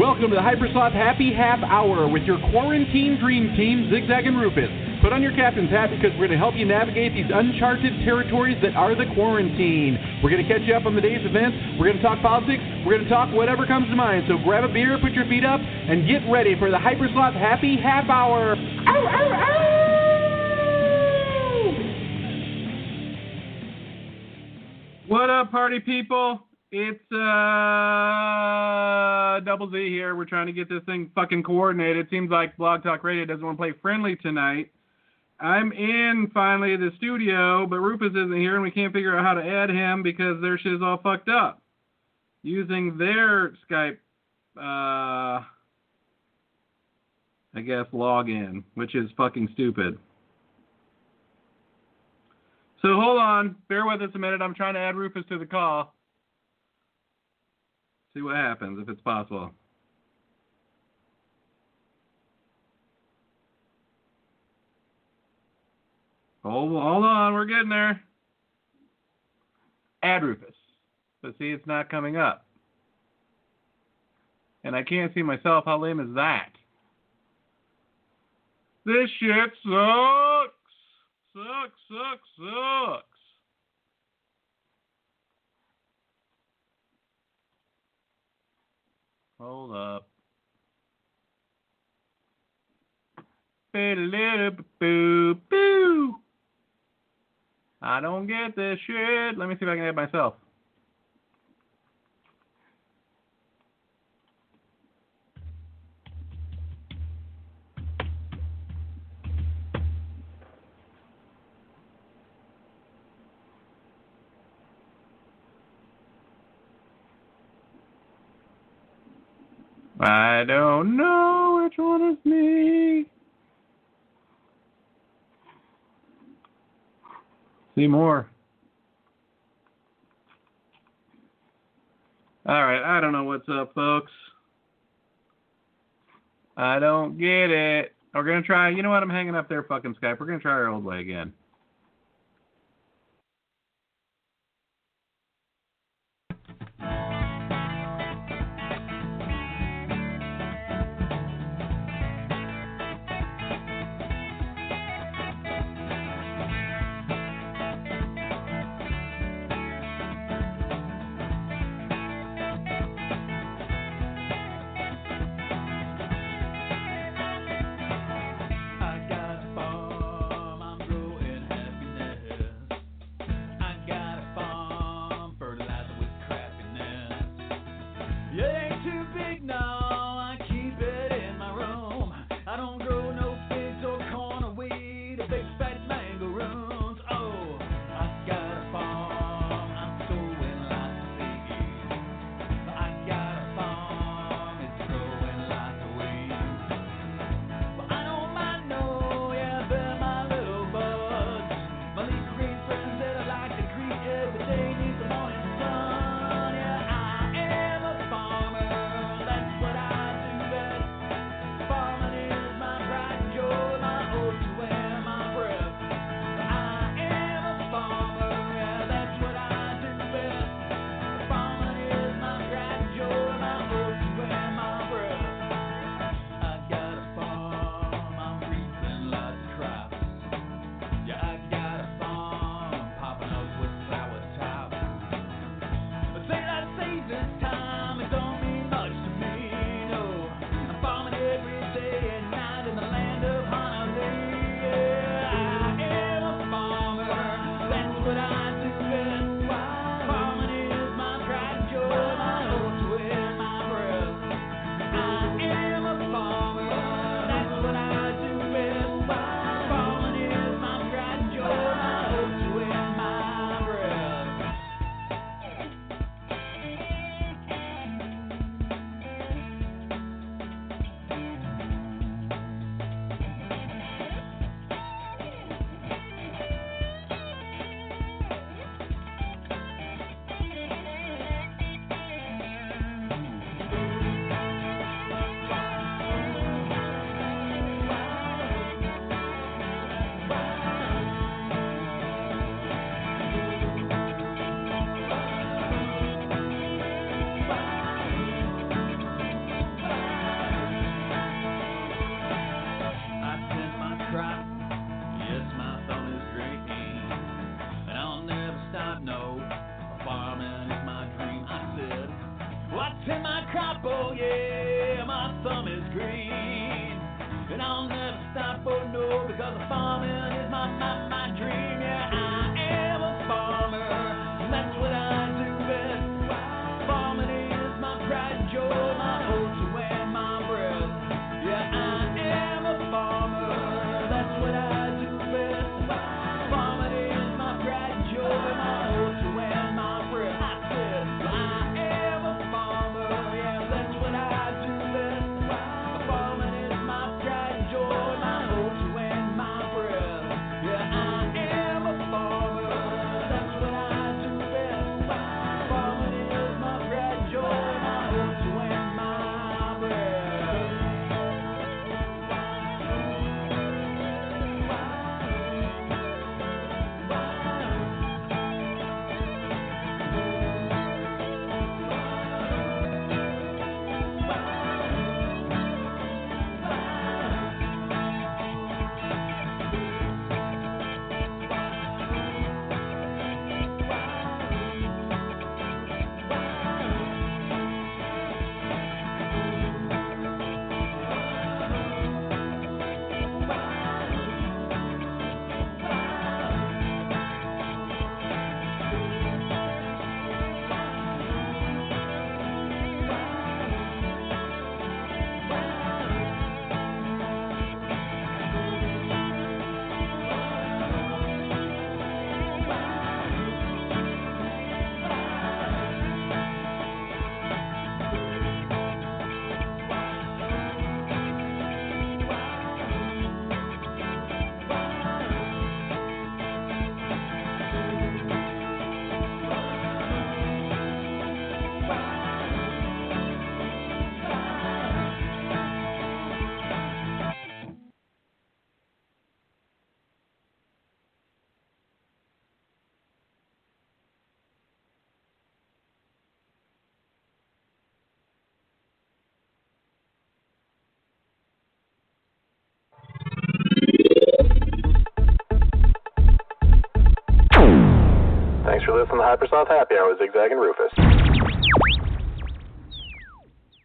Welcome to the Hypersloth Happy Half Hour with your quarantine dream team, Zigzag and Rufus. Put on your captain's hat because we're going to help you navigate these uncharted territories that are the quarantine. We're going to catch you up on the day's events. We're going to talk politics. We're going to talk whatever comes to mind. So grab a beer, put your feet up, and get ready for the Hypersloth Happy Half Hour. Ow, ow, ow! What up, party people? It's uh Double Z here. We're trying to get this thing fucking coordinated. It Seems like Blog Talk Radio doesn't want to play friendly tonight. I'm in finally the studio, but Rufus isn't here, and we can't figure out how to add him because their shit is all fucked up. Using their Skype, uh, I guess login, which is fucking stupid. So hold on, bear with us a minute. I'm trying to add Rufus to the call. See what happens if it's possible. Hold, hold on, we're getting there. Add Rufus. But see, it's not coming up. And I can't see myself. How lame is that? This shit sucks. Sucks, sucks, sucks. Hold up. I don't get this shit. Let me see if I can add myself. I don't know which one is me. See more. All right, I don't know what's up, folks. I don't get it. We're gonna try. You know what? I'm hanging up there, fucking Skype. We're gonna try our old way again. Stop for no, because the farming is my, my Hypersloth Happy Hour with Zigzag and Rufus.